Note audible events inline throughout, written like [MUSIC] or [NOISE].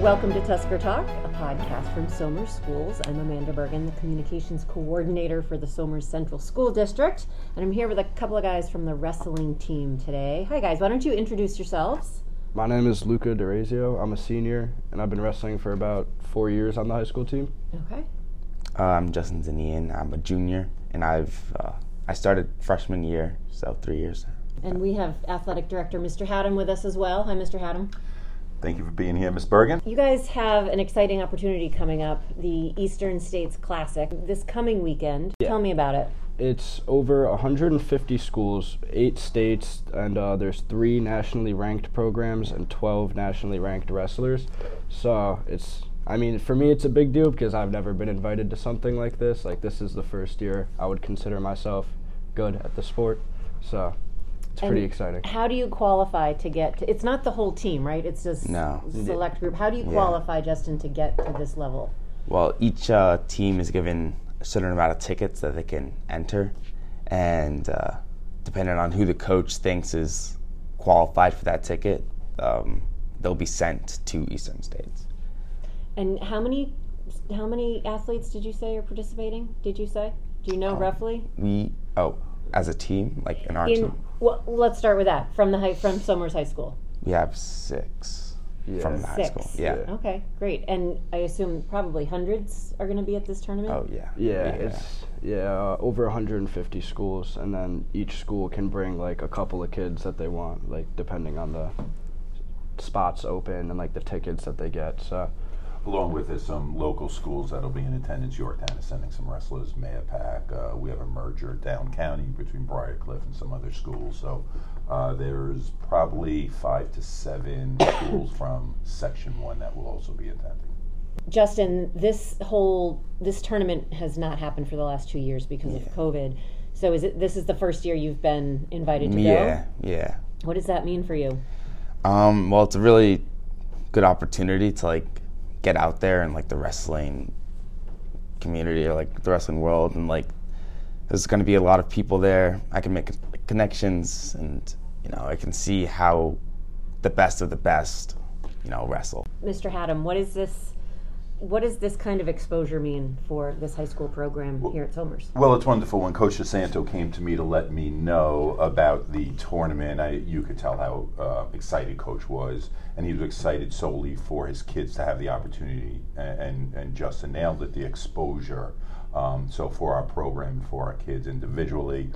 Welcome to Tusker Talk, a podcast from Somers Schools. I'm Amanda Bergen, the communications coordinator for the Somers Central School District, and I'm here with a couple of guys from the wrestling team today. Hi, guys. Why don't you introduce yourselves? My name is Luca DeRazio. I'm a senior, and I've been wrestling for about four years on the high school team. Okay. Uh, I'm Justin Zanian. I'm a junior, and I've uh, I started freshman year, so three years. And we have athletic director Mr. Haddam with us as well. Hi, Mr. Haddam. Thank you for being here, Ms. Bergen. You guys have an exciting opportunity coming up, the Eastern States Classic, this coming weekend. Yeah. Tell me about it. It's over 150 schools, eight states, and uh, there's three nationally ranked programs and 12 nationally ranked wrestlers. So it's, I mean, for me, it's a big deal because I've never been invited to something like this. Like, this is the first year I would consider myself good at the sport. So it's pretty exciting. How do you qualify to get to, it's not the whole team, right? It's just No. select group. How do you Yeah. qualify, Justin, to get to this level? Well, each uh, team is given a certain amount of tickets that they can enter, and uh, depending on who the coach thinks is qualified for that ticket, um, they'll be sent to Eastern States. And how many how many athletes did you say are participating? Did you say? Do you know Um, roughly? We oh, as a team, like in our In team, well, let's start with that from the high from Somers High School. we have six Yeah. from the high Six. school. Yeah. Yeah. Okay, great. And I assume probably hundreds are going to be at this tournament. Oh yeah. Yeah, it's yeah uh, over 150 schools, and then each school can bring like a couple of kids that they want, like depending on the spots open and like the tickets that they get. So Along with this, some local schools that'll be in attendance. Yorktown is sending some wrestlers. Mahopac. Uh, we have a merger down county between Briarcliff and some other schools. So uh, there's probably five to seven [COUGHS] schools from Section One that will also be attending. Justin, this whole this tournament has not happened for the last two years because of COVID. So is it this is the first year you've been invited to Yeah, go? Yeah, yeah. What does that mean for you? Um, well, it's a really good opportunity to like get out there and like the wrestling community or like the wrestling world, and like there's going to be a lot of people there. I can make connections, and you know, I can see how the best of the best, you know, wrestle. Mr. Haddam, what is this what does this kind of exposure mean for this high school program here at Somers? Well, it's wonderful. When Coach DeSanto came to me to let me know about the tournament, I, you could tell how uh, excited Coach was, and he was excited solely for his kids to have the opportunity. And, and, and Justin nailed it, the exposure. Um, so for our program, for our kids individually,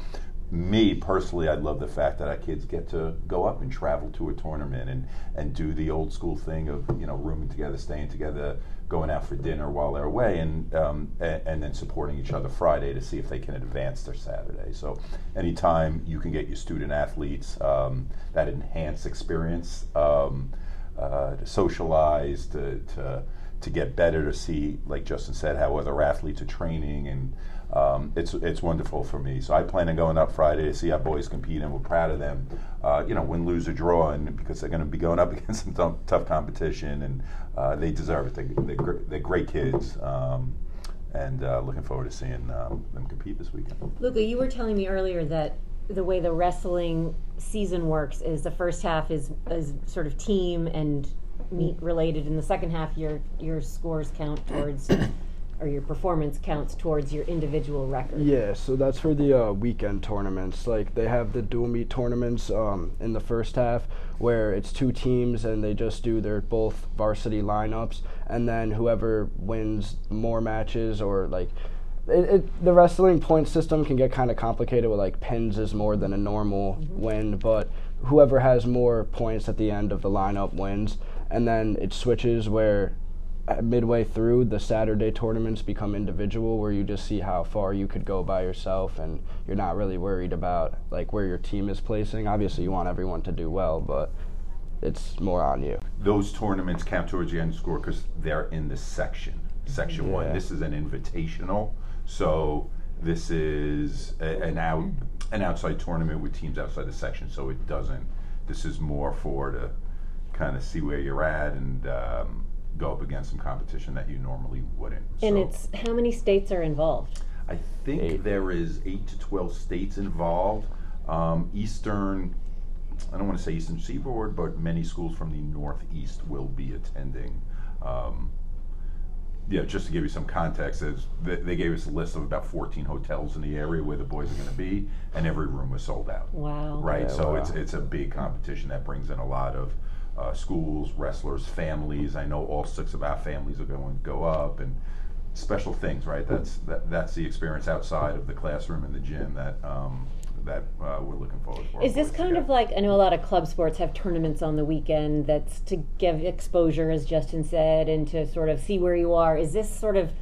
me personally, I love the fact that our kids get to go up and travel to a tournament and, and do the old school thing of you know rooming together, staying together, going out for dinner while they're away, and um, and, and then supporting each other Friday to see if they can advance their Saturday. So anytime you can get your student athletes um, that enhanced experience um, uh, to socialize, to, to to get better, to see, like Justin said, how other athletes are training, and um, it's it's wonderful for me. So I plan on going up Friday to see our boys compete, and we're proud of them. Uh, you know, win, lose, or draw, and because they're going to be going up [LAUGHS] against some tough, tough competition, and uh, they deserve it. They, they're, gr- they're great kids, um, and uh, looking forward to seeing um, them compete this weekend. Luca, you were telling me earlier that the way the wrestling season works is the first half is is sort of team and meet related, In the second half your your scores count towards [CLEARS THROAT] or your performance counts towards your individual record. Yeah, so that's for the uh, weekend tournaments. Like they have the dual meet tournaments um, in the first half, where it's two teams and they just do their both varsity lineups, and then whoever wins more matches or like. It, it, the wrestling point system can get kind of complicated with like pins is more than a normal win, but whoever has more points at the end of the lineup wins. And then it switches where midway through the Saturday tournaments become individual where you just see how far you could go by yourself and you're not really worried about like where your team is placing. Obviously you want everyone to do well, but it's more on you. Those tournaments count towards the end score because they're in the section, section one. This is an invitational, so this is a, an out an outside tournament with teams outside the section. So it doesn't. This is more for to kind of see where you're at and um, go up against some competition that you normally wouldn't. And So- it's how many states are involved? I think Eight. there is eight to twelve states involved. Um, Eastern, I don't want to say Eastern Seaboard, but many schools from the Northeast will be attending Um, yeah, just to give you some context, is they, they gave us a list of about 14 hotels in the area where the boys are going to be, and every room was sold out. Wow. Right, Yeah, so wow. it's it's a big competition that brings in a lot of uh, schools, wrestlers, families. I know all six of our families are going to go up, and special things. Right, that's that, that's the experience outside of the classroom and the gym that um, that uh, we're looking forward for. Is this kind of like I know a lot of club sports have tournaments on the weekend that's to give exposure, as Justin said, and to sort of see where you are. Is this sort of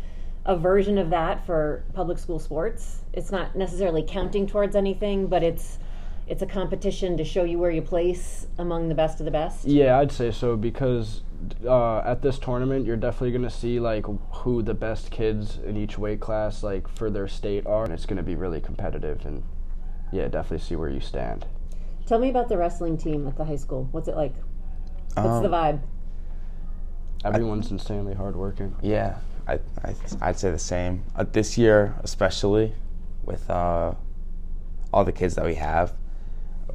a version of that for public school sports? It's not necessarily counting towards anything, but it's it's a competition to show you where you place among the best of the best. Yeah, I'd say so because uh, at this tournament, you're definitely gonna see like who the best kids in each weight class, like for their state, are, and it's gonna be really competitive. And yeah, definitely see where you stand. Tell me about the wrestling team at the high school. What's it like? What's Um, the vibe? Everyone's insanely hardworking. Yeah, I, I I'd say the same. Uh, this year, especially with uh, all the kids that we have,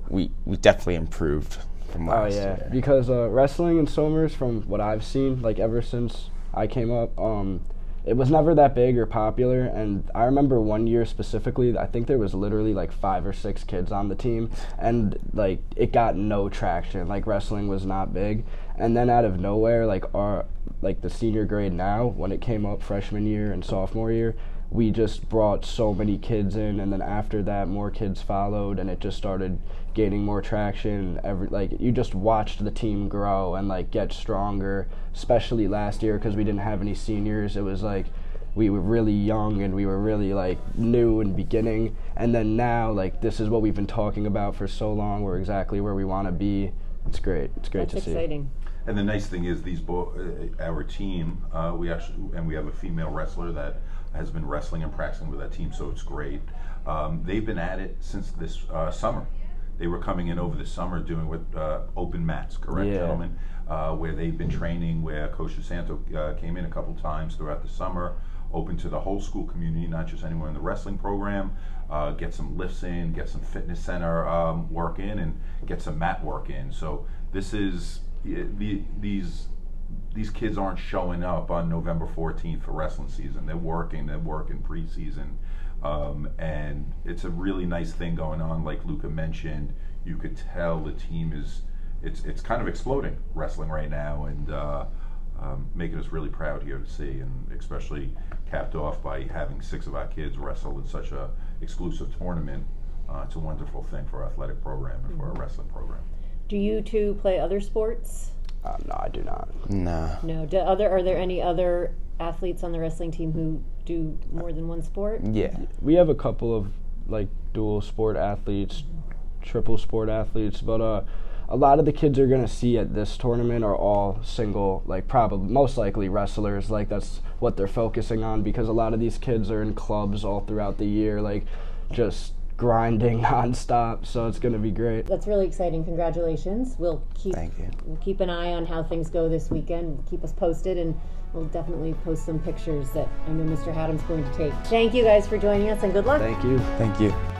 we we definitely improved from last Oh yeah, year. because uh, wrestling in Somers, from what I've seen, like ever since I came up, um, it was never that big or popular. And I remember one year specifically, I think there was literally like five or six kids on the team, and like it got no traction. Like wrestling was not big, and then out of nowhere, like our like the senior grade now, when it came up freshman year and sophomore year. We just brought so many kids in, and then after that, more kids followed, and it just started gaining more traction. Every like you just watched the team grow and like get stronger, especially last year because we didn't have any seniors. It was like we were really young and we were really like new and beginning. And then now like this is what we've been talking about for so long. We're exactly where we want to be. It's great. It's great That's to see. exciting. And the nice thing is, these bo- uh, our team, uh, we actually, and we have a female wrestler that has been wrestling and practicing with that team, so it's great. Um, they've been at it since this uh, summer. They were coming in over the summer doing what uh, open mats, correct, Yeah. gentlemen? Uh, where they've been training, where Coach DeSanto uh, came in a couple times throughout the summer, open to the whole school community, not just anyone in the wrestling program. Uh, get some lifts in, get some fitness center um, work in, and get some mat work in. So this is yeah, the, these these kids aren't showing up on November 14th for wrestling season. They're working. They're working preseason, um, and it's a really nice thing going on. Like Luca mentioned, you could tell the team is it's it's kind of exploding wrestling right now, and uh, um, making us really proud here to see, and especially capped off by having six of our kids wrestle in such a exclusive tournament. Uh, it's a wonderful thing for our athletic program and for our wrestling program. Do you two play other sports? Uh, no, I do not. Nah. No. Do other are there any other athletes on the wrestling team who do more than one sport? Yeah. we have a couple of like dual sport athletes, triple sport athletes, but uh, a lot of the kids are gonna see at this tournament are all single, like probably most likely wrestlers. Like that's what they're focusing on because a lot of these kids are in clubs all throughout the year, like just grinding [LAUGHS] nonstop. So it's gonna be great. That's really exciting. Congratulations. We'll keep Thank you. we'll keep an eye on how things go this weekend. Keep us posted and we'll definitely post some pictures that I know Mr. Haddam's going to take. Thank you guys for joining us and good luck. Thank you. Thank you.